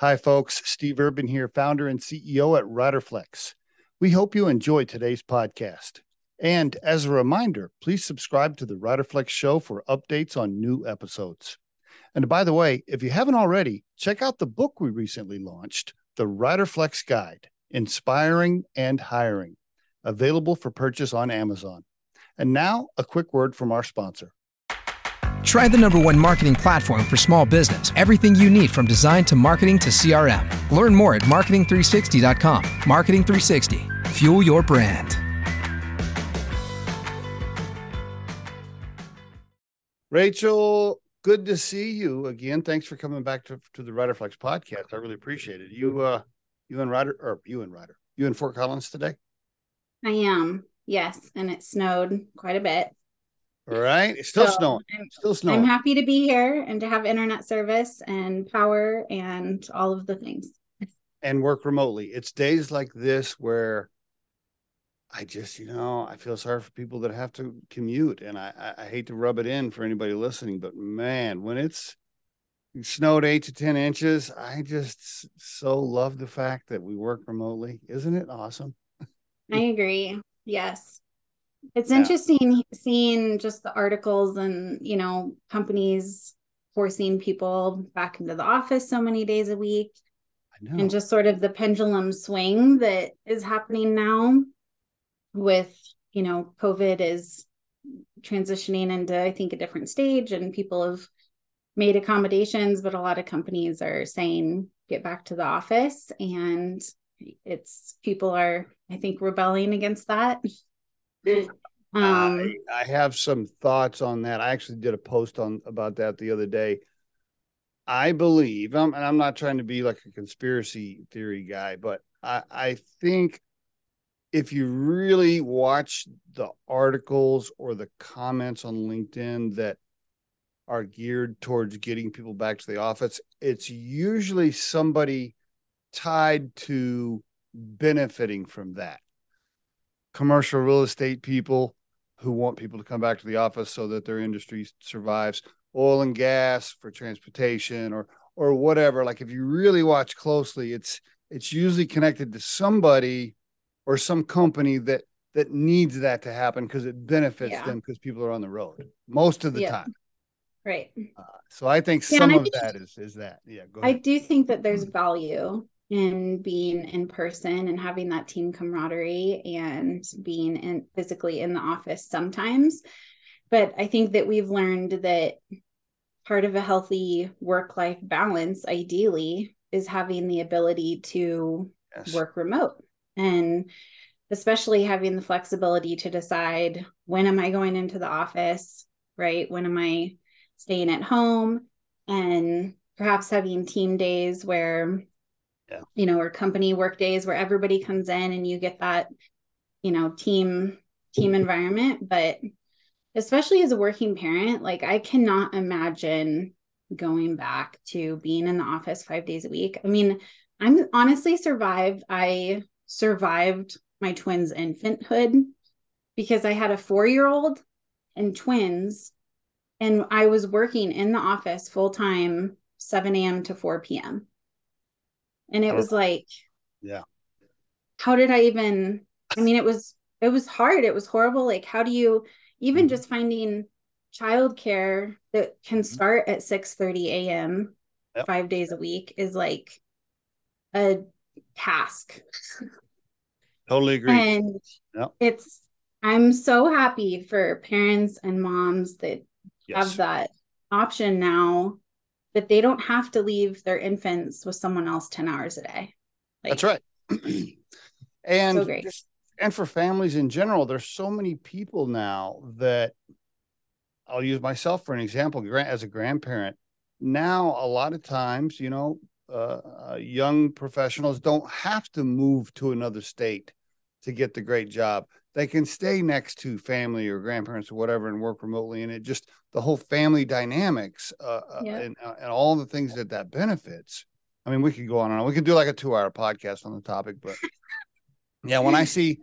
Hi, folks. Steve Urban here, founder and CEO at Riderflex. We hope you enjoy today's podcast. And as a reminder, please subscribe to the Riderflex show for updates on new episodes. And by the way, if you haven't already, check out the book we recently launched, The Riderflex Guide Inspiring and Hiring, available for purchase on Amazon. And now, a quick word from our sponsor. Try the number one marketing platform for small business. Everything you need from design to marketing to CRM. Learn more at marketing360.com. Marketing 360. Fuel your brand. Rachel, good to see you again. Thanks for coming back to, to the Riderflex podcast. I really appreciate it. You uh you and Ryder or you and Ryder. You in Fort Collins today? I am. Yes, and it snowed quite a bit. Right. It's still so snowing. I'm, still snowing. I'm happy to be here and to have internet service and power and all of the things. And work remotely. It's days like this where I just, you know, I feel sorry for people that have to commute. And I, I, I hate to rub it in for anybody listening, but man, when it's snowed eight to 10 inches, I just so love the fact that we work remotely. Isn't it awesome? I agree. Yes. It's yeah. interesting seeing just the articles and, you know, companies forcing people back into the office so many days a week. And just sort of the pendulum swing that is happening now with, you know, COVID is transitioning into, I think, a different stage and people have made accommodations, but a lot of companies are saying get back to the office. And it's people are, I think, rebelling against that. Um, I, I have some thoughts on that. I actually did a post on about that the other day. I believe, um, and I'm not trying to be like a conspiracy theory guy, but I, I think if you really watch the articles or the comments on LinkedIn that are geared towards getting people back to the office, it's usually somebody tied to benefiting from that commercial real estate people who want people to come back to the office so that their industry survives. Oil and gas for transportation or or whatever. Like if you really watch closely it's it's usually connected to somebody or some company that that needs that to happen because it benefits yeah. them because people are on the road most of the yeah. time. Right. Uh, so i think yeah, some of think, that is is that. Yeah i do think that there's value in being in person and having that team camaraderie and being in physically in the office sometimes. But i think that we've learned that part of a healthy work life balance ideally is having the ability to yes. work remote and especially having the flexibility to decide when am i going into the office right? When am i staying at home? And perhaps having team days where yeah. you know, or company work days where everybody comes in and you get that, you know, team team environment. But especially as a working parent, like I cannot imagine going back to being in the office five days a week. I mean, I'm honestly survived. I survived my twins' infanthood because I had a four year old and twins, and I was working in the office full time, 7 a.m. to 4 p.m. And it was like, yeah. How did I even I mean it was it was hard. It was horrible. Like how do you even mm-hmm. just finding childcare that can mm-hmm. start at 6 30 a.m. Yep. five days a week is like a task. Totally agree. And yep. it's I'm so happy for parents and moms that yes. have that option now that they don't have to leave their infants with someone else 10 hours a day. Like, That's right. and so just, and for families in general, there's so many people now that I'll use myself for an example Grant as a grandparent. Now, a lot of times, you know, uh, uh, young professionals don't have to move to another state to get the great job. They can stay next to family or grandparents or whatever and work remotely and it just the whole family dynamics uh, uh yeah. and, uh, and all the things that that benefits. I mean we could go on and on. We could do like a two hour podcast on the topic but yeah when i see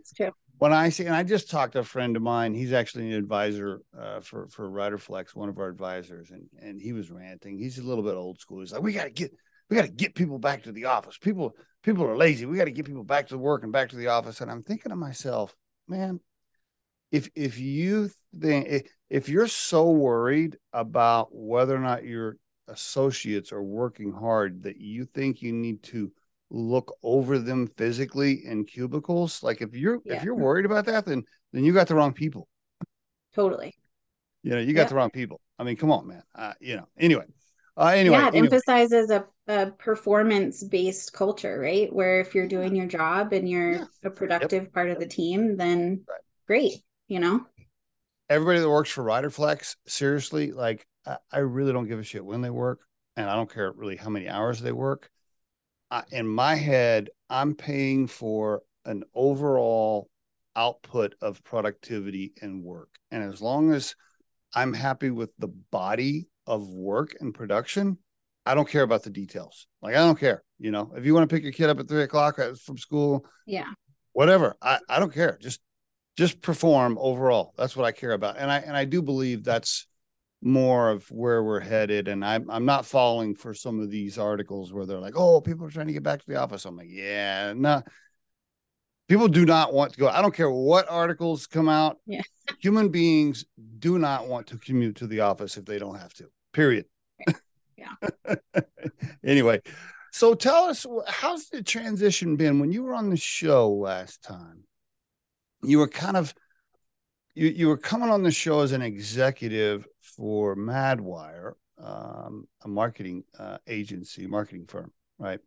when i see and i just talked to a friend of mine. He's actually an advisor uh, for for riderflex one of our advisors and and he was ranting. He's a little bit old school. He's like we got to get we got to get people back to the office. People people are lazy. We got to get people back to work and back to the office. And I'm thinking to myself, man, if if you think if you're so worried about whether or not your associates are working hard that you think you need to look over them physically in cubicles like if you're yeah. if you're worried about that then then you got the wrong people totally you know you got yeah. the wrong people i mean come on man uh, you know anyway uh, anyway yeah it anyway. emphasizes a, a performance based culture right where if you're doing your job and you're yeah. a productive yep. part of the team then right. great you know everybody that works for riderflex seriously like I, I really don't give a shit when they work and i don't care really how many hours they work in my head, I'm paying for an overall output of productivity and work. And as long as I'm happy with the body of work and production, I don't care about the details. Like I don't care. You know, if you want to pick your kid up at three o'clock from school, yeah, whatever. I, I don't care. Just just perform overall. That's what I care about. And I and I do believe that's more of where we're headed. And I'm I'm not falling for some of these articles where they're like, oh, people are trying to get back to the office. I'm like, yeah, no. People do not want to go. I don't care what articles come out. Yeah. Human beings do not want to commute to the office if they don't have to. Period. Yeah. anyway, so tell us how's the transition been when you were on the show last time? You were kind of you you were coming on the show as an executive for Madwire, um, a marketing uh, agency, marketing firm, right?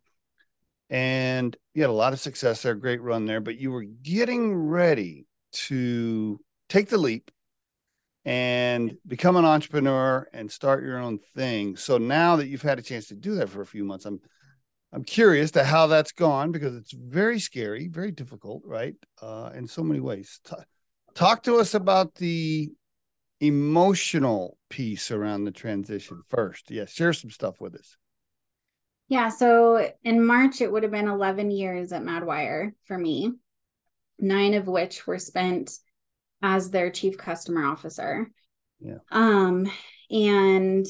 And you had a lot of success there, great run there, but you were getting ready to take the leap and become an entrepreneur and start your own thing. So now that you've had a chance to do that for a few months, I'm I'm curious to how that's gone because it's very scary, very difficult, right? Uh, in so many ways. T- talk to us about the emotional piece around the transition first. Yeah, share some stuff with us. Yeah, so in March it would have been 11 years at Madwire for me, nine of which were spent as their chief customer officer. Yeah. Um and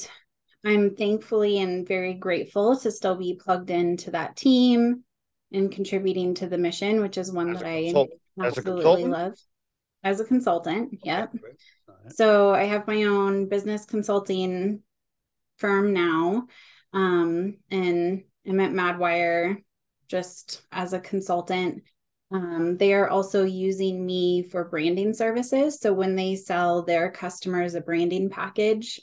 I'm thankfully and very grateful to still be plugged into that team and contributing to the mission, which is one as that I absolutely love. As a consultant, yep. Okay, so I have my own business consulting firm now. Um, and I'm at Madwire just as a consultant. Um, they are also using me for branding services. So when they sell their customers a branding package,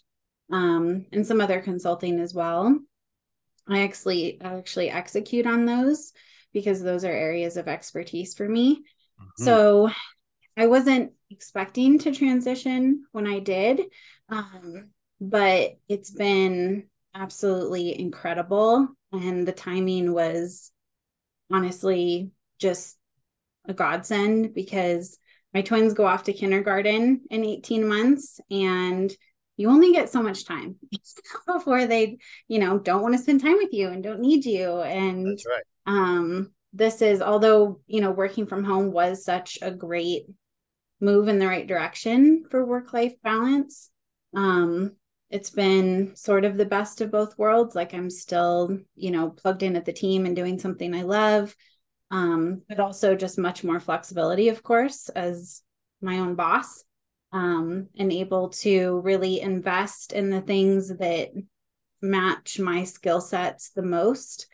um, and some other consulting as well, I actually I actually execute on those because those are areas of expertise for me. Mm-hmm. So I wasn't expecting to transition when I did, um, but it's been absolutely incredible. And the timing was honestly just a godsend because my twins go off to kindergarten in 18 months and you only get so much time before they you know don't want to spend time with you and don't need you and right um this is although you know working from home was such a great move in the right direction for work life balance. Um, it's been sort of the best of both worlds. Like I'm still, you know, plugged in at the team and doing something I love, um, but also just much more flexibility, of course, as my own boss, um, and able to really invest in the things that match my skill sets the most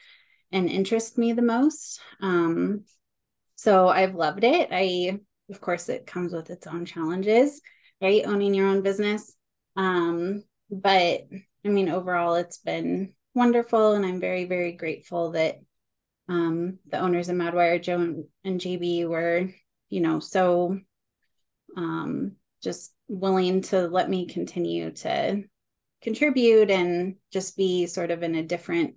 and interest me the most. Um, so I've loved it. I of course it comes with its own challenges right owning your own business um but i mean overall it's been wonderful and i'm very very grateful that um the owners of madwire joe and, and jb were you know so um just willing to let me continue to contribute and just be sort of in a different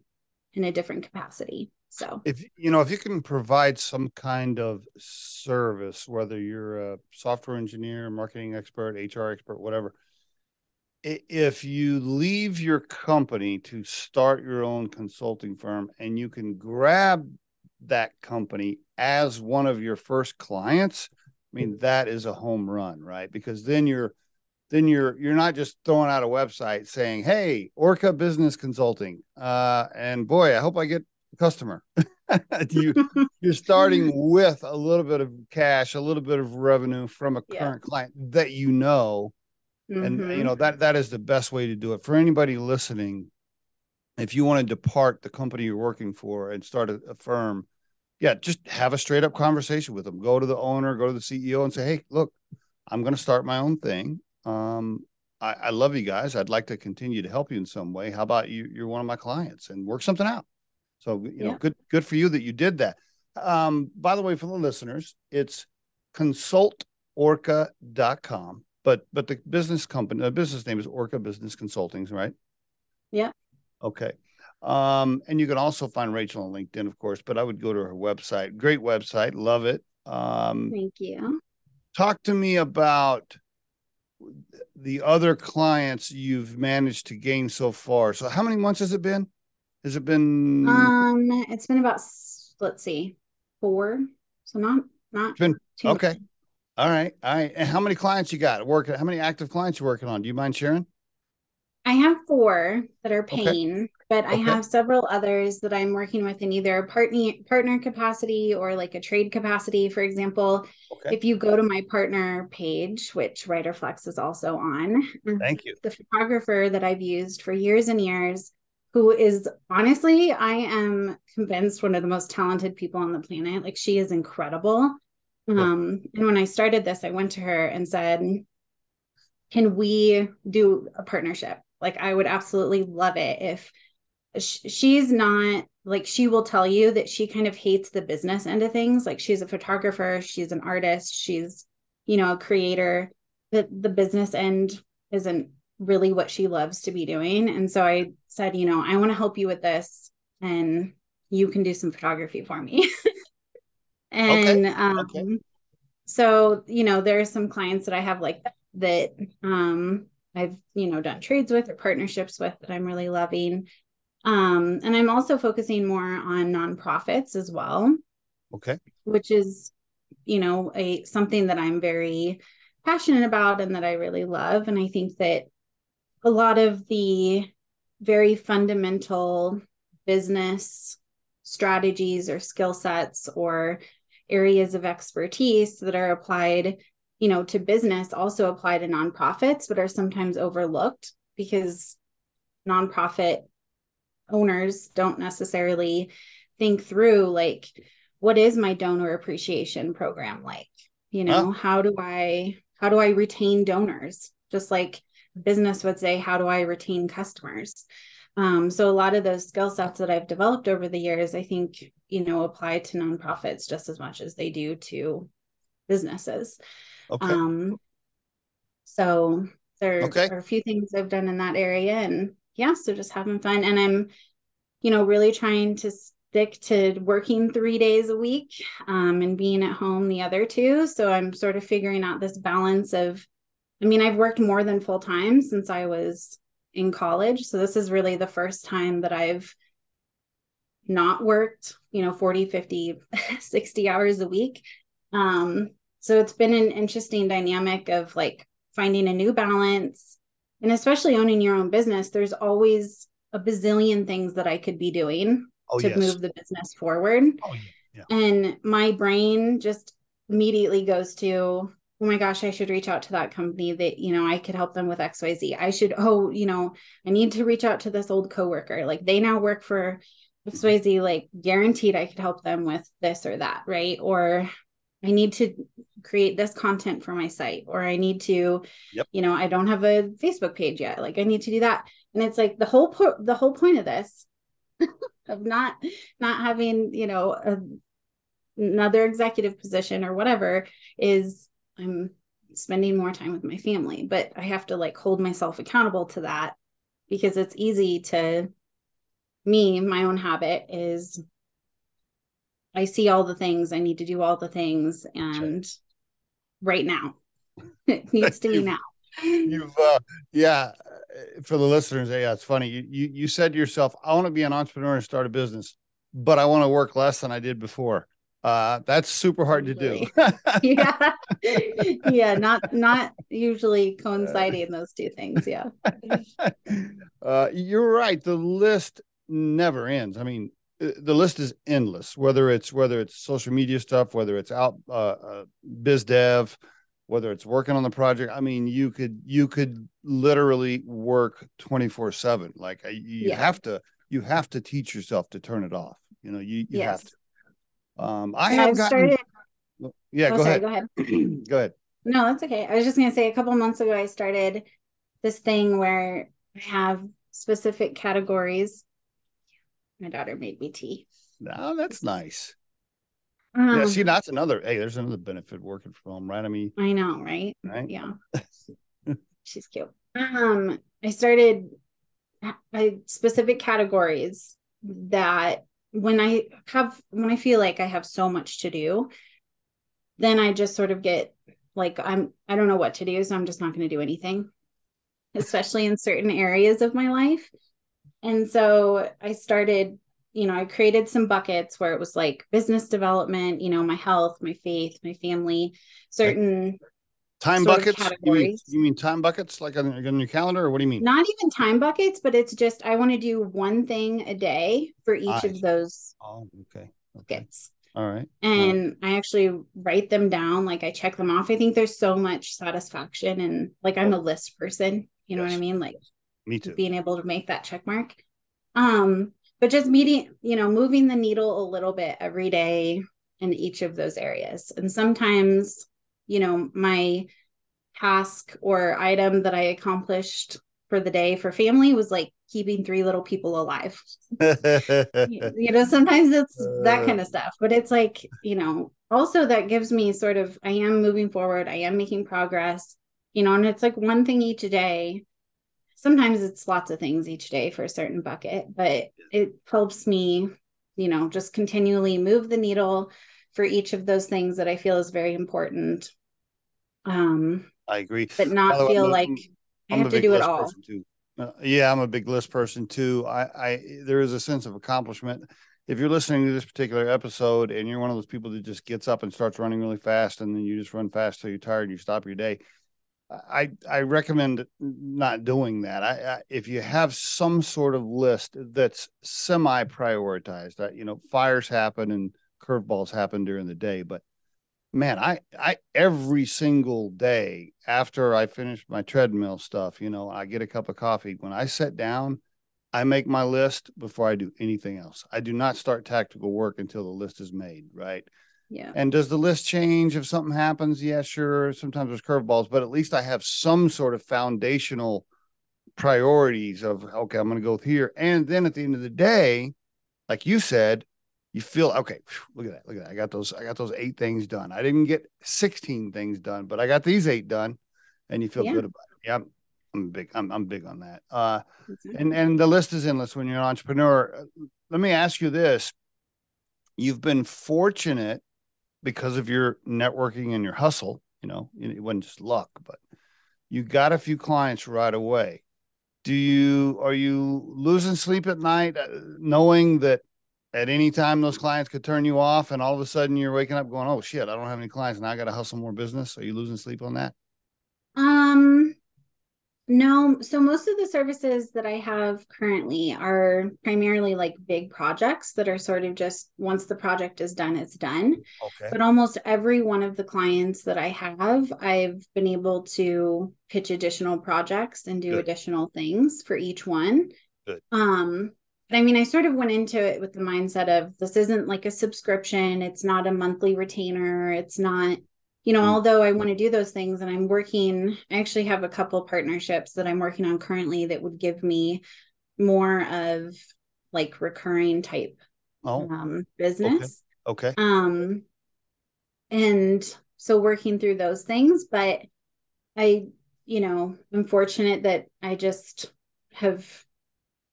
in a different capacity so. If you know if you can provide some kind of service, whether you're a software engineer, marketing expert, HR expert, whatever, if you leave your company to start your own consulting firm and you can grab that company as one of your first clients, I mean that is a home run, right? Because then you're then you're you're not just throwing out a website saying, "Hey, Orca Business Consulting," uh, and boy, I hope I get a customer. you you're starting with a little bit of cash, a little bit of revenue from a yeah. current client that you know, mm-hmm. and you mm-hmm. know that that is the best way to do it for anybody listening. If you want to depart the company you're working for and start a, a firm, yeah, just have a straight up conversation with them. Go to the owner, go to the CEO, and say, "Hey, look." I'm going to start my own thing. Um, I, I, love you guys. I'd like to continue to help you in some way. How about you? You're one of my clients and work something out. So, you yeah. know, good, good for you that you did that. Um, by the way, for the listeners, it's consultorca.com, but, but the business company, the business name is Orca Business Consultings, right? Yeah. Okay. Um, and you can also find Rachel on LinkedIn, of course, but I would go to her website. Great website. Love it. Um, Thank you. Talk to me about the other clients you've managed to gain so far. So how many months has it been? Has it been um it's been about let's see, four. So not not it's been okay. Much. All right. All right. And how many clients you got working? How many active clients you working on? Do you mind sharing? I have four that are paying, okay. but I have several others that I'm working with in either a partner partner capacity or like a trade capacity. For example, okay. if you go to my partner page, which Riderflex is also on, mm-hmm, thank you. The photographer that I've used for years and years, who is honestly, I am convinced one of the most talented people on the planet. Like she is incredible. Um, and when I started this, I went to her and said, can we do a partnership? Like I would absolutely love it if sh- she's not like she will tell you that she kind of hates the business end of things. Like she's a photographer, she's an artist, she's you know a creator. That the business end isn't really what she loves to be doing. And so I said, you know, I want to help you with this and you can do some photography for me. and okay. um okay. so, you know, there are some clients that I have like that um I've, you know, done trades with or partnerships with that I'm really loving. Um, and I'm also focusing more on nonprofits as well. Okay. Which is, you know, a something that I'm very passionate about and that I really love. And I think that a lot of the very fundamental business strategies or skill sets or areas of expertise that are applied you know to business also apply to nonprofits but are sometimes overlooked because nonprofit owners don't necessarily think through like what is my donor appreciation program like? You know huh? how do i how do i retain donors? Just like business would say how do i retain customers um, so a lot of those skill sets that i've developed over the years i think you know apply to nonprofits just as much as they do to businesses Okay. Um, so there okay. are a few things I've done in that area, and yeah, so just having fun. And I'm, you know, really trying to stick to working three days a week um, and being at home the other two. So I'm sort of figuring out this balance of, I mean, I've worked more than full time since I was in college. So this is really the first time that I've not worked, you know, 40, 50, 60 hours a week. Um, so it's been an interesting dynamic of like finding a new balance and especially owning your own business there's always a bazillion things that i could be doing oh, to yes. move the business forward oh, yeah. and my brain just immediately goes to oh my gosh i should reach out to that company that you know i could help them with xyz i should oh you know i need to reach out to this old coworker. Like they now work for xyz like guaranteed i could help them with this or that right? Or I need to create this content for my site or I need to yep. you know I don't have a Facebook page yet. Like I need to do that. And it's like the whole po- the whole point of this of not not having you know a, another executive position or whatever is I'm spending more time with my family but I have to like hold myself accountable to that because it's easy to me my own habit is I see all the things. I need to do all the things, and right now, it needs to be now. You've, uh, yeah. For the listeners, yeah, it's funny. You, you you said to yourself, "I want to be an entrepreneur and start a business, but I want to work less than I did before." Uh, that's super hard to do. yeah. Yeah. Not, not usually coinciding those two things. Yeah. uh, you're right. The list never ends. I mean, uh, the list is endless, whether it's, whether it's social media stuff, whether it's out, uh, uh biz dev, whether it's working on the project. I mean, you could, you could literally work 24 seven. Like you yeah. have to, you have to teach yourself to turn it off. You know, you, you yes. have to. Um, I have gotten, started. Yeah, oh, go, sorry, ahead. go ahead. go ahead. No, that's okay. I was just going to say a couple months ago, I started this thing where I have specific categories. My daughter made me tea. No, that's nice. Um, yeah, see, that's another. Hey, there's another benefit working from home, right? I mean, I know, right? Right. Yeah. She's cute. Um, I started I specific categories that when I have when I feel like I have so much to do, then I just sort of get like I'm I don't know what to do, so I'm just not going to do anything, especially in certain areas of my life. And so I started, you know, I created some buckets where it was like business development, you know, my health, my faith, my family, certain time buckets? You mean, you mean, time buckets like on, on, your calendar or what do you mean? Not even time buckets but it's just i want to do one thing a day for each of those oh okay okay. buckets. all right and i actually write them down like i check them off. I think there's so much satisfaction and like i'm a list person you know yes. what i mean? Like me too. being able to make that check mark. Um but just meeting you know moving the needle a little bit every day in each of those areas. And sometimes you know, my task or item that I accomplished for the day for family was like keeping three little people alive. you know, sometimes it's that uh. kind of stuff, but it's like, you know, also that gives me sort of, I am moving forward, I am making progress, you know, and it's like one thing each day. Sometimes it's lots of things each day for a certain bucket, but it helps me, you know, just continually move the needle for each of those things that I feel is very important. Um, I agree, but not feel I'm, like I'm, I have to do it all. Uh, yeah, I'm a big list person too. I, I there is a sense of accomplishment. If you're listening to this particular episode and you're one of those people that just gets up and starts running really fast, and then you just run fast till you're tired and you stop your day, I I recommend not doing that. I, I, if you have some sort of list that's semi prioritized, that you know fires happen and curveballs happen during the day, but man, I I every single day after I finish my treadmill stuff, you know, I get a cup of coffee. When I sit down, I make my list before I do anything else. I do not start tactical work until the list is made, right? Yeah. And does the list change if something happens? Yeah, sure. Sometimes there's curveballs, but at least I have some sort of foundational priorities of okay, I'm going to go here. And then at the end of the day, like you said, you feel okay. Look at that. Look at that. I got those. I got those eight things done. I didn't get 16 things done, but I got these eight done, and you feel yeah. good about it. Yeah, I'm big. I'm I'm big on that. Uh, exactly. and and the list is endless when you're an entrepreneur. Let me ask you this: You've been fortunate because of your networking and your hustle. You know, it wasn't just luck, but you got a few clients right away. Do you are you losing sleep at night, uh, knowing that at any time those clients could turn you off and all of a sudden you're waking up going oh shit i don't have any clients now i gotta hustle more business. Are you losing sleep on that? Um no so most of the services that i have currently are primarily like big projects that are sort of just once the project is done it's done. Okay. But almost every one of the clients that i have i've been able to pitch additional projects and do Good. additional things for each one. Good. um I mean, I sort of went into it with the mindset of this isn't like a subscription, it's not a monthly retainer, it's not, you know, mm-hmm. although I want to do those things and I'm working, I actually have a couple partnerships that I'm working on currently that would give me more of like recurring type oh, um, business. Okay. okay. Um, and so working through those things, but I, you know, I'm fortunate that I just have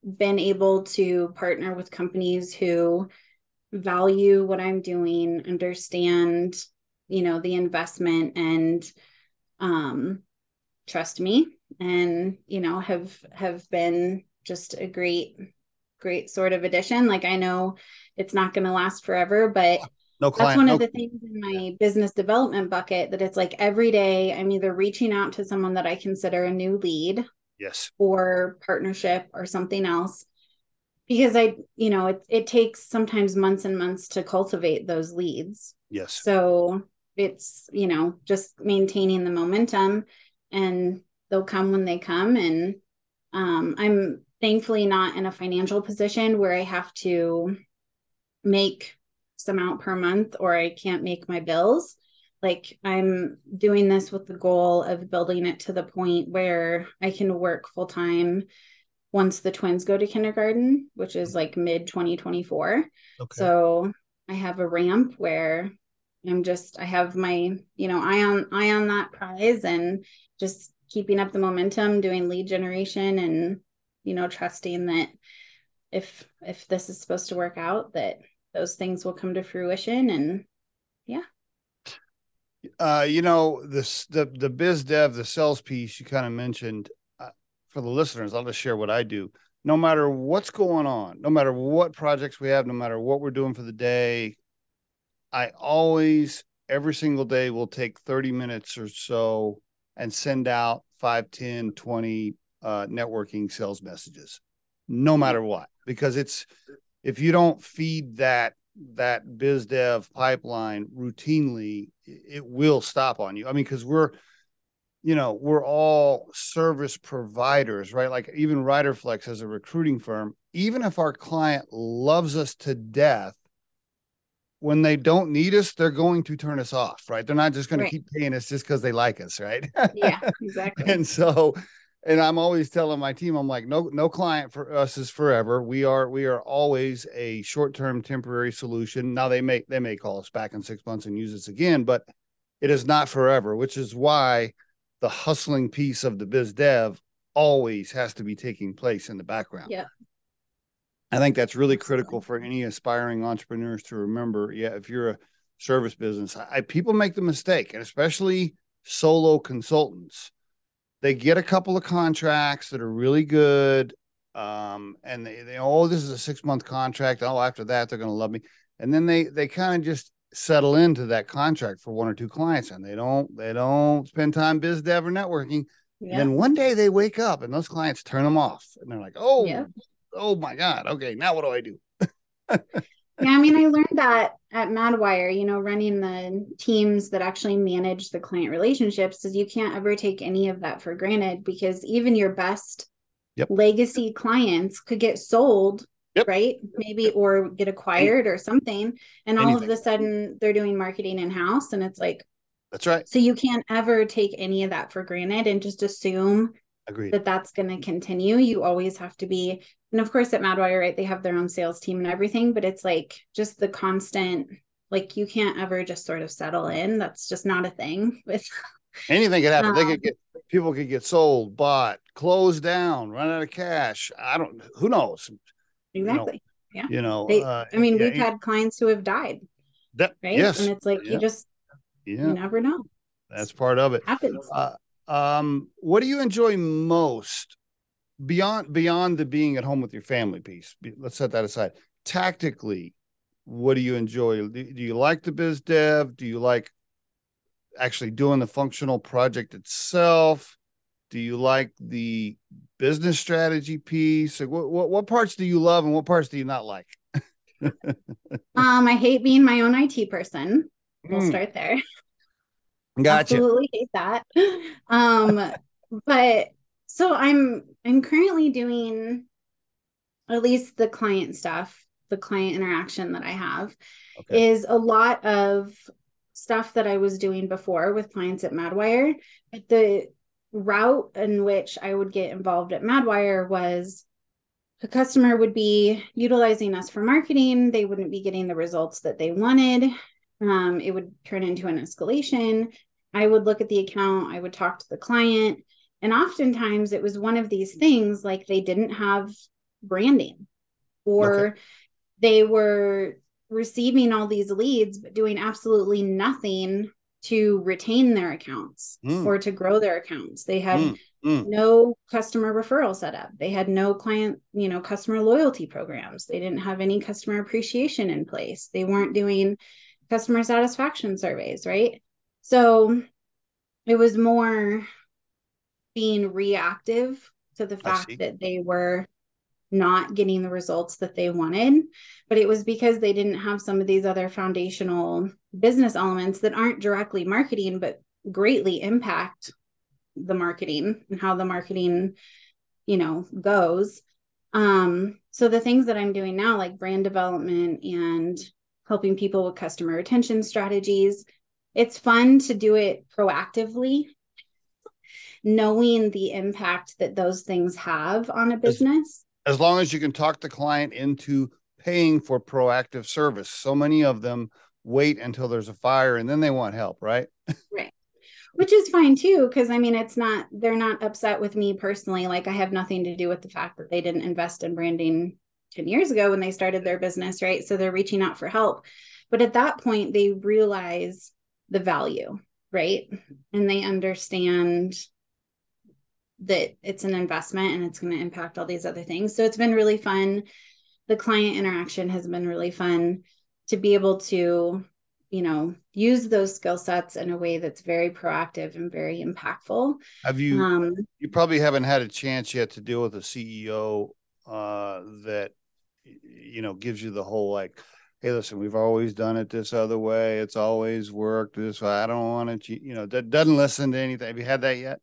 been able to partner with companies who value what I'm doing, understand, you know, the investment and um trust me and you know have have been just a great great sort of addition like i know it's not going to last forever but No client. That's one no, of the things in my business development bucket that it's like every day I'm either reaching out to someone that I consider a new lead yes. or partnership or something else because I, you know, it it takes sometimes months and months to cultivate those leads. Yes. So it's, you know, just maintaining the momentum and they'll come when they come and um, I'm thankfully not in a financial position where I have to make some amount per month or I can't make my bills. Like I'm doing this with the goal of building it to the point where I can work full time once the twins go to kindergarten, which is like mid 2024. Okay. So I have a ramp where I'm just I have my, you know, eye on eye on that prize and just keeping up the momentum, doing lead generation and, you know, trusting that if if this is supposed to work out that those things will come to fruition and yeah uh you know this the the biz dev the sales piece you kind of mentioned uh, for the listeners i'll just share what i do. No matter what's going on no matter what projects we have no matter what we're doing for the day i always every single day will take 30 minutes or so and send out 5 10 20 uh, networking sales messages no matter what because it's if you don't feed that that biz dev pipeline routinely it will stop on you. I mean because we're you know we're all service providers right? Like even riderflex as a recruiting firm even if our client loves us to death when they don't need us they're going to turn us off right? They're not just going right. to keep paying us just because they like us right? Yeah exactly. And so and I'm always telling my team, I'm like, no, no client for us is forever. We are, we are always a short-term temporary solution. Now they may, they may call us back in six months and use us again, but it is not forever, which is why the hustling piece of the biz dev always has to be taking place in the background. Yeah. I think that's really critical for any aspiring entrepreneurs to remember. Yeah, if you're a service business, I, people make the mistake, and especially solo consultants they get a couple of contracts that are really good um, and they, they oh this is a six month contract. Oh after that they're going to love me. And then they they kind of just settle into that contract for one or two clients and they don't they don't spend time biz dev or networking yeah. and then one day they wake up and those clients turn them off and they're like oh yeah. oh my god. Okay now what do i do yeah, I mean, I learned that at Madwire, you know, running the teams that actually manage the client relationships is you can't ever take any of that for granted because even your best yep. legacy clients could get sold, yep. right? Maybe or get acquired or something. And Anything. all of a sudden they're doing marketing in house and it's like That's right. So you can't ever take any of that for granted and just assume Agreed. that that's going to continue. You always have to be and of course at Madwire, right, they have their own sales team and everything, but it's like just the constant, like you can't ever just sort of settle in. That's just not a thing with anything could happen. Um, they could um, get people could get sold, bought, closed down, run out of cash. I don't who knows. Exactly. You know, yeah. You know, they, uh, I mean, yeah, we've had clients who have died. That, right. Yes. And it's like yeah. you just yeah. you never know. That's part of it. Happens. Uh, um, what do you enjoy most beyond beyond the being at home with your family piece let's set that aside. Tactically what do you enjoy? Do you like the biz dev? Do you like actually doing the functional project itself? Do you like the business strategy piece? Like what, what, what parts do you love and what parts do you not like? Um i hate being my own it person. We'll mm. start there. Gotcha. Absolutely hate that. Um but so I'm I'm currently doing at least the client stuff, the client interaction that I have okay. is a lot of stuff that I was doing before with clients at Madwire. But the route in which I would get involved at Madwire was a customer would be utilizing us for marketing. They wouldn't be getting the results that they wanted. Um, it would turn into an escalation. I would look at the account, I would talk to the client, and oftentimes it was one of these things like they didn't have branding or okay. they were receiving all these leads, but doing absolutely nothing to retain their accounts mm. or to grow their accounts. They had mm. Mm. no customer referral set up. They had no client, you know, customer loyalty programs. They didn't have any customer appreciation in place. They weren't doing customer satisfaction surveys, right? So it was more being reactive to the fact that they were not getting the results that they wanted. But it was because they didn't have some of these other foundational business elements that aren't directly marketing but greatly impact the marketing and how the marketing you know goes. Um so the things that i'm doing now like brand development and helping people with customer retention strategies it's fun to do it proactively knowing the impact that those things have on a business. as, as long as you can talk the client into paying for proactive service. So many of them wait until there's a fire and then they want help right? Right. Which is fine too because i mean it's not they're not upset with me personally. Like i have nothing to do with the fact that they didn't invest in branding 10 years ago when they started their business right? So they're reaching out for help. But at that point they realize the value right? And they understand that it's an investment and it's going to impact all these other things. So it's been really fun. The client interaction has been really fun to be able to you know use those skill sets in a way that's very proactive and very impactful. Have you um, you probably haven't had a chance yet to deal with a ceo uh, that you know gives you the whole like hey listen we've always done it this other way. It's always worked this way. I don't want to you know that doesn't listen to anything. Have you had that yet?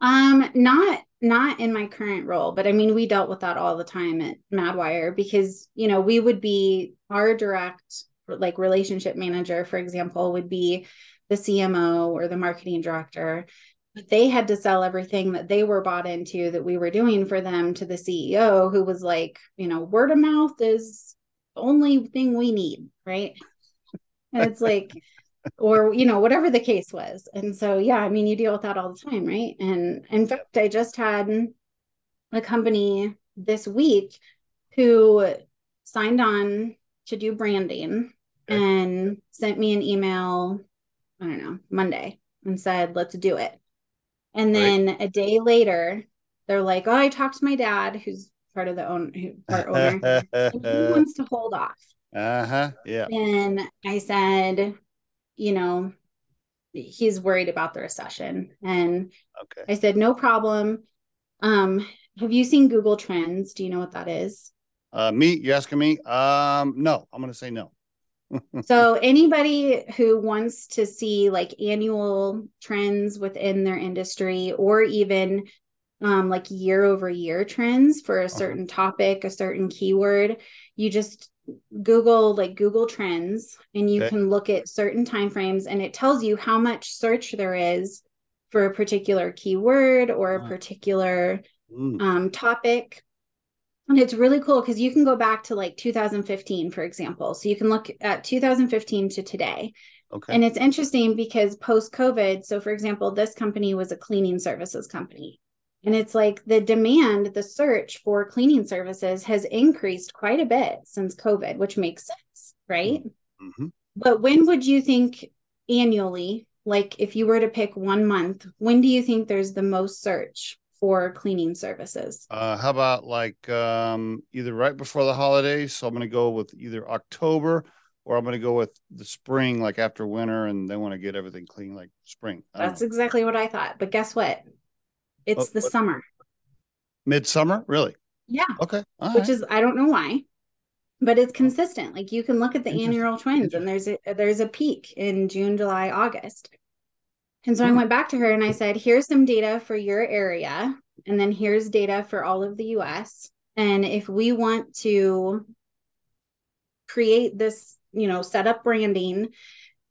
Um not not in my current role but i mean we dealt with that all the time at madwire because you know we would be our direct like relationship manager for example would be the cmo or the marketing director. But they had to sell everything that they were bought into that we were doing for them to the ceo who was like you know word of mouth is only thing we need right and it's like or you know whatever the case was and so yeah i mean you deal with that all the time right and in fact i just had a company this week who signed on to do branding okay. and sent me an email, I don't know, Monday and said, let's do it. And then right. a day later, they're like, oh, I talked to my dad, who's part of the own part owner. he wants to hold off. Uh-huh. Yeah. And I said, you know, he's worried about the recession. And okay. I said, no problem. Um, have you seen Google Trends? Do you know what that is? Uh, me? You asking me? Um, no, I'm to say no. so anybody who wants to see like annual trends within their industry or even um, like year over year trends for a uh-huh. certain topic, a certain keyword, you just Google like Google Trends and you okay. can look at certain time frames and it tells you how much search there is for a particular keyword or a uh-huh. particular mm. um, topic and it's really cool because you can go back to like 2015, for example. So you can look at 2015 to today. Okay. And it's interesting because post COVID, so for example, this company was a cleaning services company. And it's like the demand, the search for cleaning services has increased quite a bit since COVID, which makes sense, right? Mm-hmm. But when would you think annually, like if you were to pick one month, when do you think there's the most search for cleaning services. Uh, how about like um, either right before the holidays? So I'm going to go with either October or I'm going to go with the spring, like after winter, and they want to get everything clean like spring. That's know. exactly what I thought. But guess what? It's the summer. Midsummer, really? Yeah. Okay. All Which right. is I don't know why, but it's consistent. Like you can look at the annual trends, and there's a there's a peak in June, July, August. And so I hmm. went back to her and I said, here's some data for your area. And then here's data for all of the US. And if we want to create this, you know, set up branding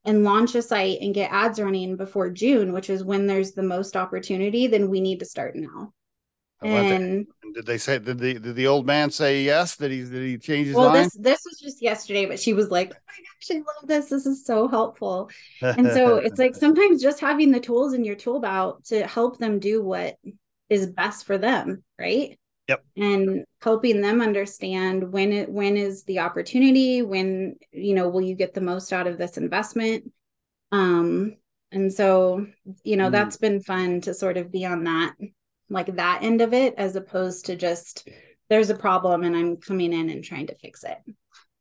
and launch a site and get ads running before June, which is when there's the most opportunity, then we need to start now. And did they say did the did the old man say yes? that he did he change his well, this this was just yesterday, but she was like, "Oh my gosh, I love this. This is so helpful." and so it's like sometimes just having the tools in your tool belt to help them do what is best for them, right? Yep. And helping them understand when it when is the opportunity, when you know will you get the most out of this investment. Um, and so you know mm. that's been fun to sort of be on that like that end of it as opposed to just there's a problem and I'm coming in and trying to fix it.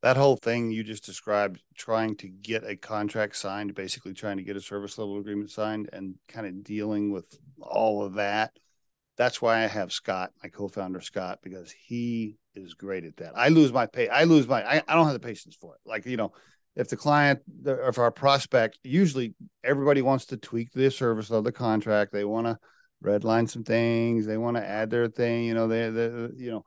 that whole thing you just described, trying to get a contract signed, basically trying to get a service level agreement signed, and kind of dealing with all of that. That's why I have Scott, my co-founder Scott, because he is great at that. I lose my pay. I lose my. I, I don't have the patience for it. Like you know, if the client, if our prospect, usually everybody wants to tweak the service of the contract. They want to redline some things. They want to add their thing. You know, they, they you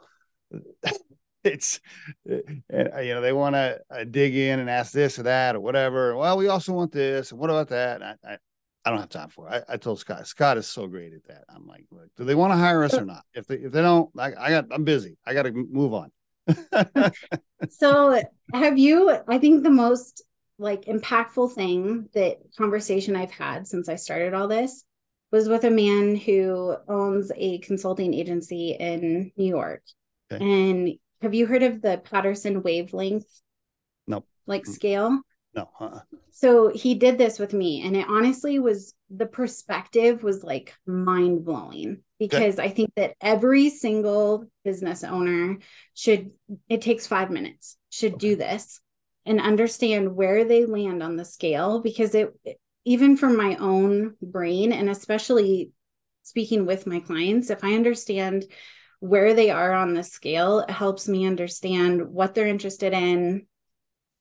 know, it's, you know, they want to uh, dig in and ask this or that or whatever. Well, we also want this. And what about that? I, I, I, don't have time for it. I, I, told Scott, Scott is so great at that. I'm like, look, do they want to hire us or not? If they, if they don't, I, I got, I'm busy. I got to move on. so have you i think the most like impactful thing that conversation i've had since i started all this was with a man who owns a consulting agency in new york okay. and have you heard of the patterson wavelength nope like mm. scale no uh-uh. so he did this with me and it honestly was the perspective was like mind blowing because okay. I think that every single business owner should, it takes five minutes, should okay. do this and understand where they land on the scale because it, even from my own brain, and especially speaking with my clients, if I understand where they are on the scale, it helps me understand what they're interested in,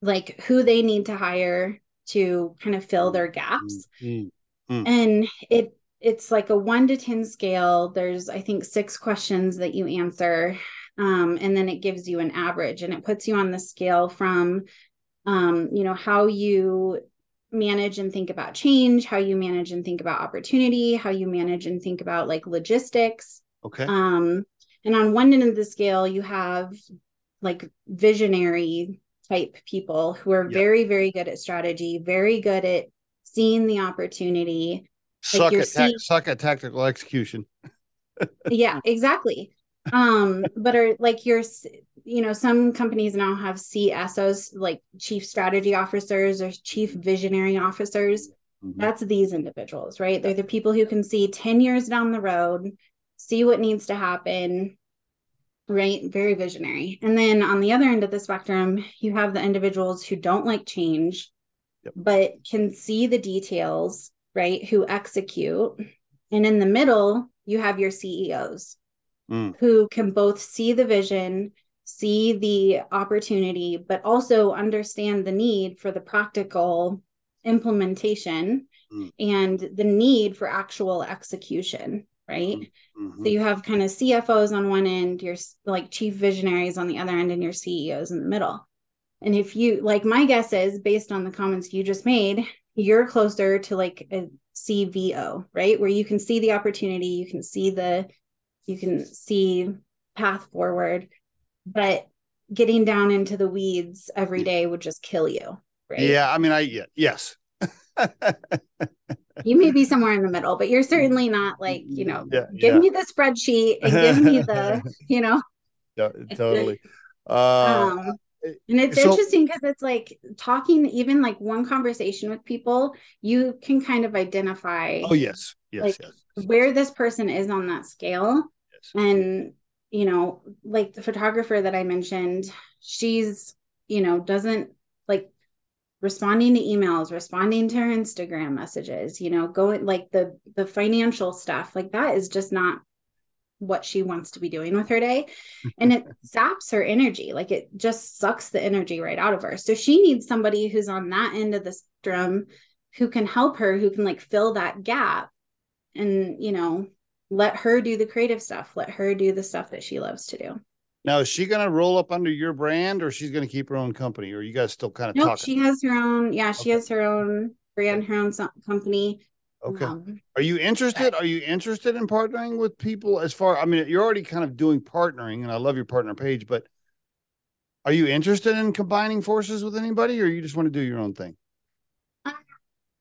like who they need to hire to kind of fill their gaps. Mm-hmm. And it it's like a one to 10 scale. There's, I think, six questions that you answer. Um, and then it gives you an average and it puts you on the scale from, um, you know, how you manage and think about change, how you manage and think about opportunity, how you manage and think about like logistics. Okay. Um, and on one end of the scale, you have like visionary type people who are yep. very, very good at strategy, very good at seeing the opportunity suck at ta- suck at tactical execution. yeah, exactly. Um, but are like your, you know, some companies now have CSOs, like chief strategy officers or chief visionary officers. Mm-hmm. That's these individuals, right? They're the people who can see 10 years down the road, see what needs to happen, right? Very visionary. And then on the other end of the spectrum, you have the individuals who don't like change, yep. but can see the details right, who execute. And in the middle, you have your CEOs mm. who can both see the vision, see the opportunity, but also understand the need for the practical implementation mm. and the need for actual execution right mm-hmm. so you have kind of cfos on one end your like chief visionaries on the other end and your ceos in the middle and if you like my guess is based on the comments you just made you're closer to like a CVO, right? Where you can see the opportunity, you can see the, you can see path forward, but getting down into the weeds every day would just kill you, right? Yeah, I mean, I yeah, yes. You may be somewhere in the middle, but you're certainly not like, you know, yeah, give yeah. me the spreadsheet and give me the, you know. Yeah, totally. Uh, um, and it's so, interesting because it's like talking even like one conversation with people you can kind of identify oh yes yes, like yes. where this person is on that scale yes. and you know like the photographer that i mentioned she's you know doesn't responding to emails responding to her instagram messages you know going like the the financial stuff like that is just not what she wants to be doing with her day. And it saps her energy like it just sucks the energy right out of her. So she needs somebody who's on that end of the spectrum who can help her who can like fill that gap and you know let her do the creative stuff let her do the stuff that she loves to do now is she going to roll up under your brand or she's going to keep her own company or you guys still kind of nope, she has her own yeah she okay. has her own brand her own company Okay. Um, are you interested? Are you interested in partnering with people as far? I mean, you're already kind of doing partnering, and I love your partner page, but are you interested in combining forces with anybody, or you just want to do your own thing? Uh,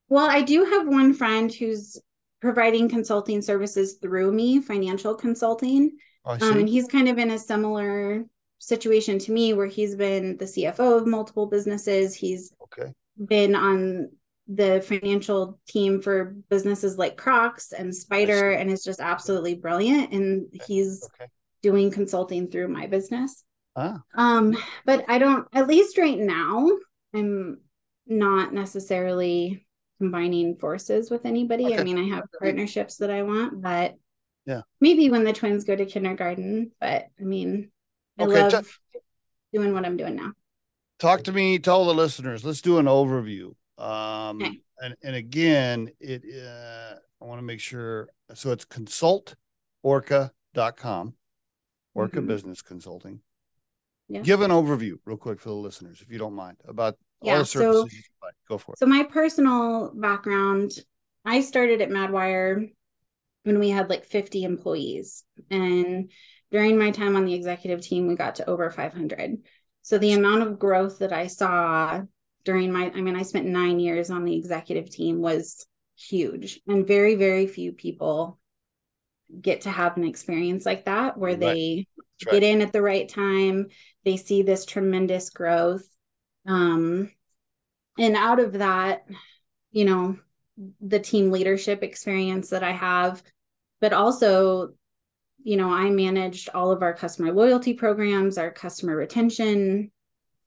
well, I do have one friend who's providing consulting services through me, financial consulting. Oh, um, and he's kind of in a similar situation to me where he's been the CFO of multiple businesses. He's okay. been on the financial team for businesses like Crocs and Spyder and is just absolutely brilliant. And he's okay. doing consulting through my business. Ah. Um, but I don't. At least right now, I'm not necessarily combining forces with anybody. Okay. I mean, I have partnerships that I want, but yeah, maybe when the twins go to kindergarten. But I mean, I okay, love t- doing what I'm doing now. Talk to me, tell the listeners. Let's do an overview. Um, okay. and and again, it uh, I want to make sure. So it's consultorca.com, Orca mm-hmm. Business Consulting. Yeah. Give an overview real quick for the listeners, if you don't mind, about yeah, all the services so. Go for it. So my personal background, I started at Madwire when we had like 50 employees. And during my time on the executive team, we got to over 500. So the amount of growth that I saw during my, I mean, I spent nine years on the executive team was huge. And very, very few people get to have an experience like that where right. they right. get in at the right time. They see this tremendous growth. Um, and out of that, you know, the team leadership experience that I have, but also, you know, I managed all of our customer loyalty programs, our customer retention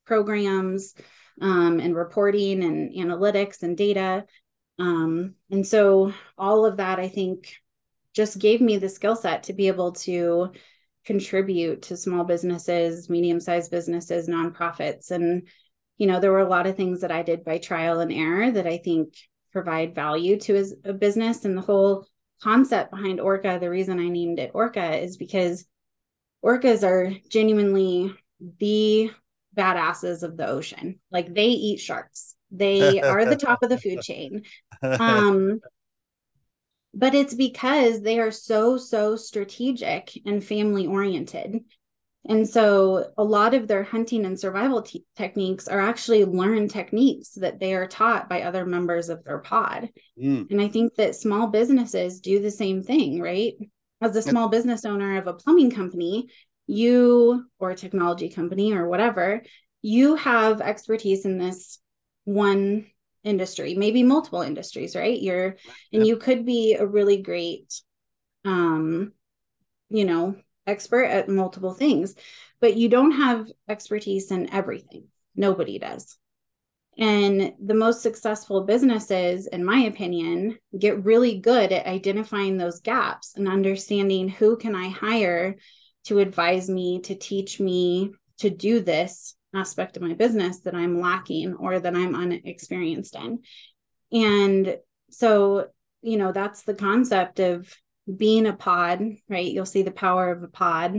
programs, um, and reporting and analytics and data. Um, and so all of that, I think, just gave me the skill set to be able to contribute to small businesses, medium sized businesses, nonprofits. And, you know, there were a lot of things that I did by trial and error that I think provide value to a business. And the whole concept behind Orca, the reason I named it Orca is because orcas are genuinely the badasses of the ocean. Like they eat sharks. They are the top of the food chain. Um, but it's because they are so so strategic and family oriented and so a lot of their hunting and survival te- techniques are actually learned techniques that they are taught by other members of their pod mm. and i think that small businesses do the same thing right as a small business owner of a plumbing company you or a technology company or whatever you have expertise in this one industry, maybe multiple industries, right? You're and you could be a really great um you know, expert at multiple things, but you don't have expertise in everything. Nobody does. And the most successful businesses, in my opinion, get really good at identifying those gaps and understanding who can I hire to advise me, to teach me to do this aspect of my business that I'm lacking or that I'm unexperienced in. And so, you know, that's the concept of being a pod, right? You'll see the power of a pod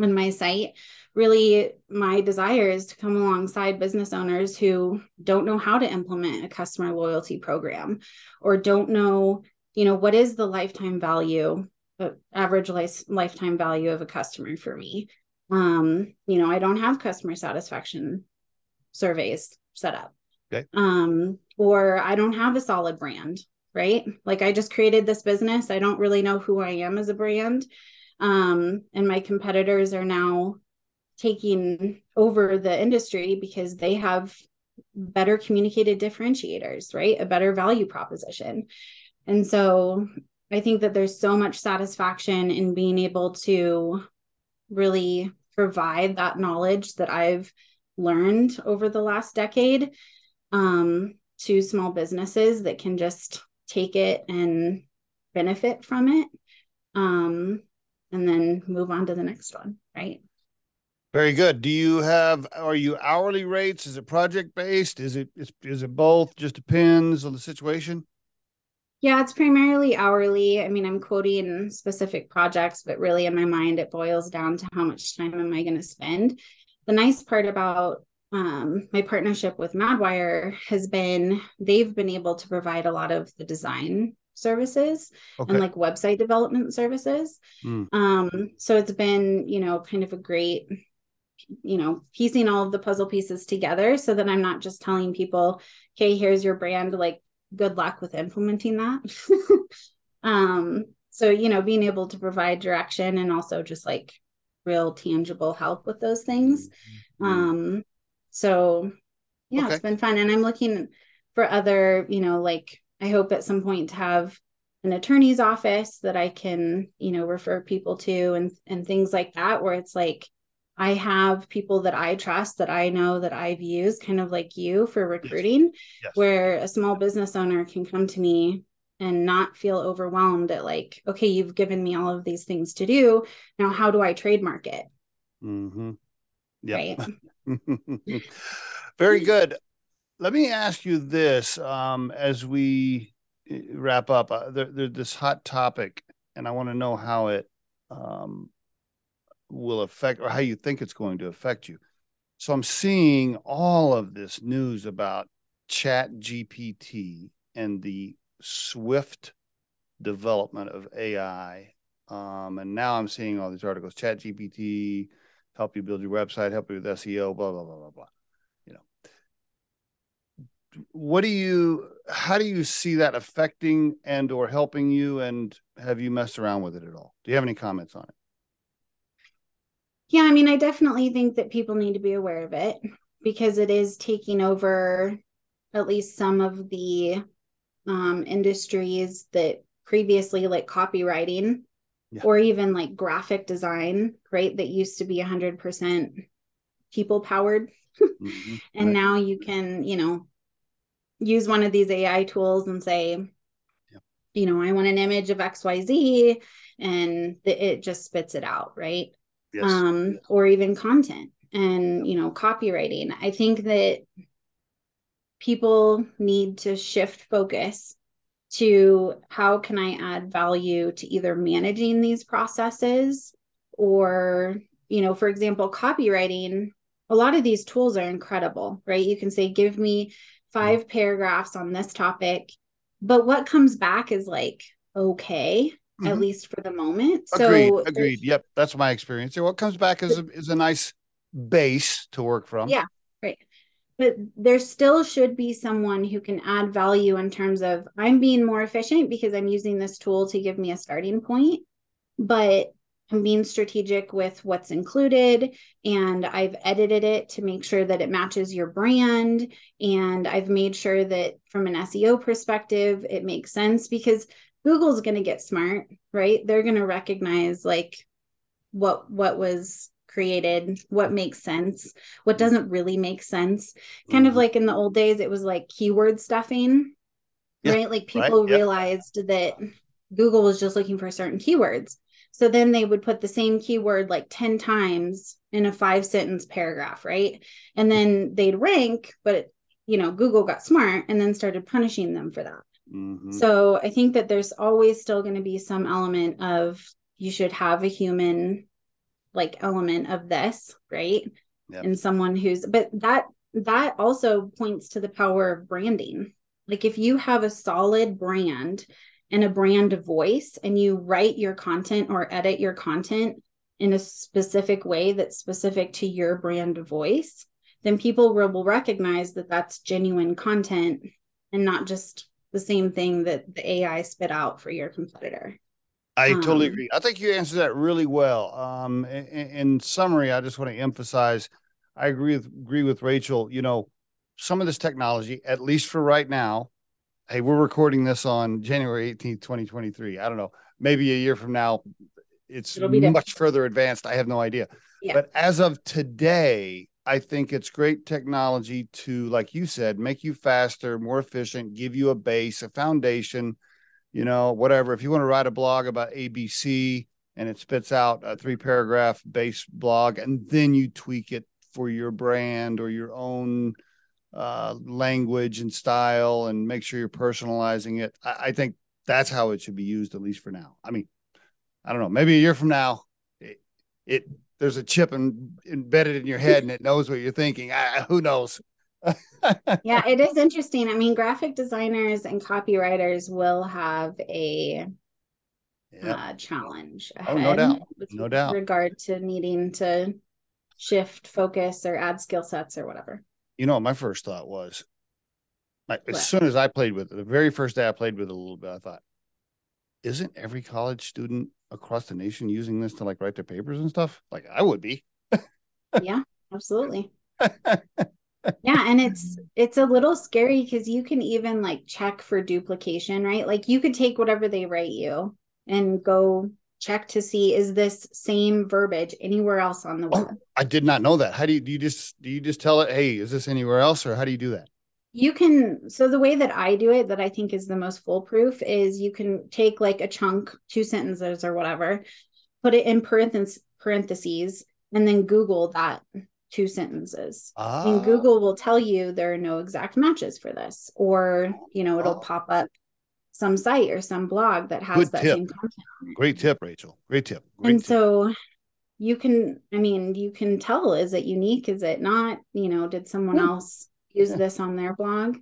on my site. Really, my desire is to come alongside business owners who don't know how to implement a customer loyalty program or don't know, you know, what is the lifetime value, uh, average life, lifetime value of a customer for me um you know i don't have customer satisfaction surveys set up okay. um or i don't have a solid brand right? Like i just created this business. I don't really know who i am as a brand. Um and my competitors are now taking over the industry because they have better communicated differentiators right? A better value proposition. And so i think that there's so much satisfaction in being able to really provide that knowledge that I've learned over the last decade um, to small businesses that can just take it and benefit from it um, and then move on to the next one, right? Very good. Do you have are you hourly rates? Is it project based? Is it is, is it both? Just depends on the situation? Yeah, it's primarily hourly. I mean, I'm quoting specific projects, but really in my mind, it boils down to how much time am I going to spend. The nice part about um, my partnership with Madwire has been they've been able to provide a lot of the design services okay. and like website development services. Mm. Um, so it's been, you know, kind of a great, you know, piecing all of the puzzle pieces together so that I'm not just telling people, okay, here's your brand, like good luck with implementing that. um, so, you know, being able to provide direction and also just like real tangible help with those things. Mm-hmm. Um, so yeah, okay. it's been fun. And I'm looking for other, you know, like I hope at some point to have an attorney's office that I can, you know, refer people to and and things like that where it's like I have people that I trust that I know that I've used, kind of like you for recruiting, yes. Yes. where a small business owner can come to me and not feel overwhelmed at like, okay, you've given me all of these things to do. Now, how do I trademark it? Mm-hmm. Yeah. Right. Very good. Let me ask you this um, as we eh, wrap up. Uh, there, there's this hot topic, and I want to know how it um, will affect or how you think it's going to affect you. So I'm seeing all of this news about Chat GPT and the swift development of AI. Um, and now I'm seeing all these articles, Chat GPT, help you build your website, help you with SEO, blah, blah, blah, blah, blah. You know. What do you how do you see that affecting and or helping you and have you messed around with it at all? Do you have any comments on it? Yeah, I mean, I definitely think that people need to be aware of it because it is taking over at least some of the um, industries that previously, like copywriting yeah. or even like graphic design, right? That used to be 100% people powered. mm-hmm. And right. now you can, you know, use one of these AI tools and say, yeah. you know, I want an image of XYZ and it just spits it out, right? yes. um, or even content and you know copywriting i think that people need to shift focus to how can i add value to either managing these processes or you know for example copywriting a lot of these tools are incredible right you can say give me five paragraphs on this topic but what comes back is like okay mm-hmm. at least for the moment. Agreed. So agreed. Yep. That's my experience. So what comes back is a, is a nice base to work from. Yeah. But there still should be someone who can add value in terms of I'm being more efficient because I'm using this tool to give me a starting point. But I'm being strategic with what's included and I've edited it to make sure that it matches your brand. And I've made sure that from an SEO perspective, it makes sense because Google's going to get smart, right? They're going to recognize like what what was created, what makes sense, what doesn't really make sense. Kind mm-hmm. of like in the old days it was like keyword stuffing, yeah, right? Like people right, realized that Google was just looking for certain keywords. So then they would put the same keyword like 10 times in a five sentence paragraph, right? And then they'd rank, but you know, Google got smart and then started punishing them for that. Mm-hmm. So I think that there's always still going to be some element of you should have a human like element of this, right? Yep. And someone who's but that that also points to the power of branding. Like if you have a solid brand and a brand voice and you write your content or edit your content in a specific way that's specific to your brand voice, then people will, will recognize that that's genuine content and not just the same thing that the AI spit out for your competitor. I um, totally agree. I think you answered that really well. Um, in, in, summary, I just want to emphasize, I agree with agree with Rachel. You know, some of this technology, at least for right now, hey, we're recording this on January 18th, 2023. I don't know, maybe a year from now, it's much further advanced. I have no idea. Yeah. But as of today, I think it's great technology to, like you said, make you faster, more efficient, give you a base, a foundation, you know, whatever. If you want to write a blog about ABC and it spits out a three paragraph base blog, and then you tweak it for your brand or your own uh, language and style and make sure you're personalizing it. I, I think that's how it should be used, at least for now. I mean, I don't know, maybe a year from now, it, it there's a chip in, embedded in your head and it knows what you're thinking. I, who knows? Yeah, it is interesting. I mean, graphic designers and copywriters will have a yep. uh, challenge ahead. Oh, no doubt. No doubt. Regard to needing to shift focus or add skill sets or whatever. You know, my first thought was, like, as soon as I played with it, the very first day I played with it a little bit, I thought, isn't every college student across the nation using this to like write their papers and stuff? Like I would be. yeah, absolutely. yeah, and it's it's a little scary because you can even like check for duplication, right? Like you could take whatever they write you and go check to see is this same verbiage anywhere else on the oh, web. Oh, I did not know that. How do you do you just do you just tell it, hey, is this anywhere else, or how do you do that? You can so the way that I do it that I think is the most foolproof is you can take like a chunk, two sentences or whatever, put it in parentheses parentheses, and then Google that two sentences. Ah. And Google will tell you there are no exact matches for this, or you know, it'll oh. pop up some site or some blog that has Good that tip. same content. Great tip, Rachel. Great tip. Great and tip. so you can, I mean, you can tell is it unique? Is it not? You know, did someone yeah. else use yeah. this on their blog?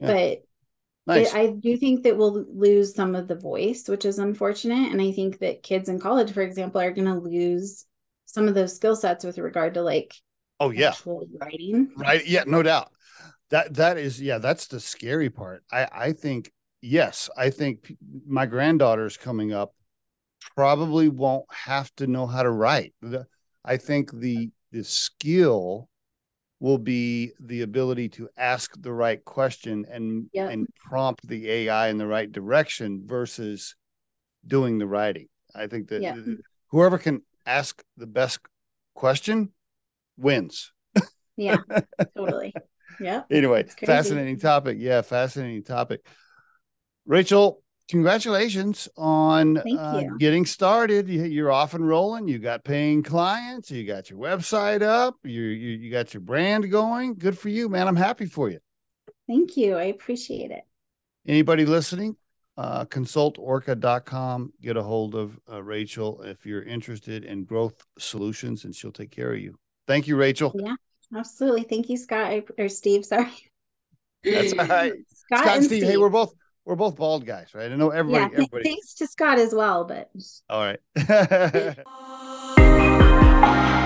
Yeah. But nice. I do think that we'll lose some of the voice, which is unfortunate. And I think that kids in college, for example, are going to lose some of those skill sets with regard to like oh yeah writing right yeah no doubt that that is yeah that's the scary part i i think yes, I think my granddaughter's coming up probably won't have to know how to write. I think the the skill will be the ability to ask the right question and yep. and prompt the AI in the right direction versus doing the writing. I think that yep. whoever can ask the best question wins. yeah, totally. Yeah. Anyway, fascinating topic. Yeah, fascinating topic. Rachel, congratulations on uh, getting started. You're off and rolling. You got paying clients. You got your website up. You, you you got your brand going. Good for you, man. I'm happy for you. Thank you. I appreciate it. Anybody listening? Uh, consultorca.com. Get a hold of uh, Rachel if you're interested in growth solutions, and she'll take care of you. Thank you, Rachel. Yeah, absolutely. Thank you, Scott or Steve. Sorry. That's all right. Scott, Scott and Steve, Steve, Hey, we're both we're both bald guys, right? I know everybody. Yeah, th- everybody. Thanks to Scott as well, but all right.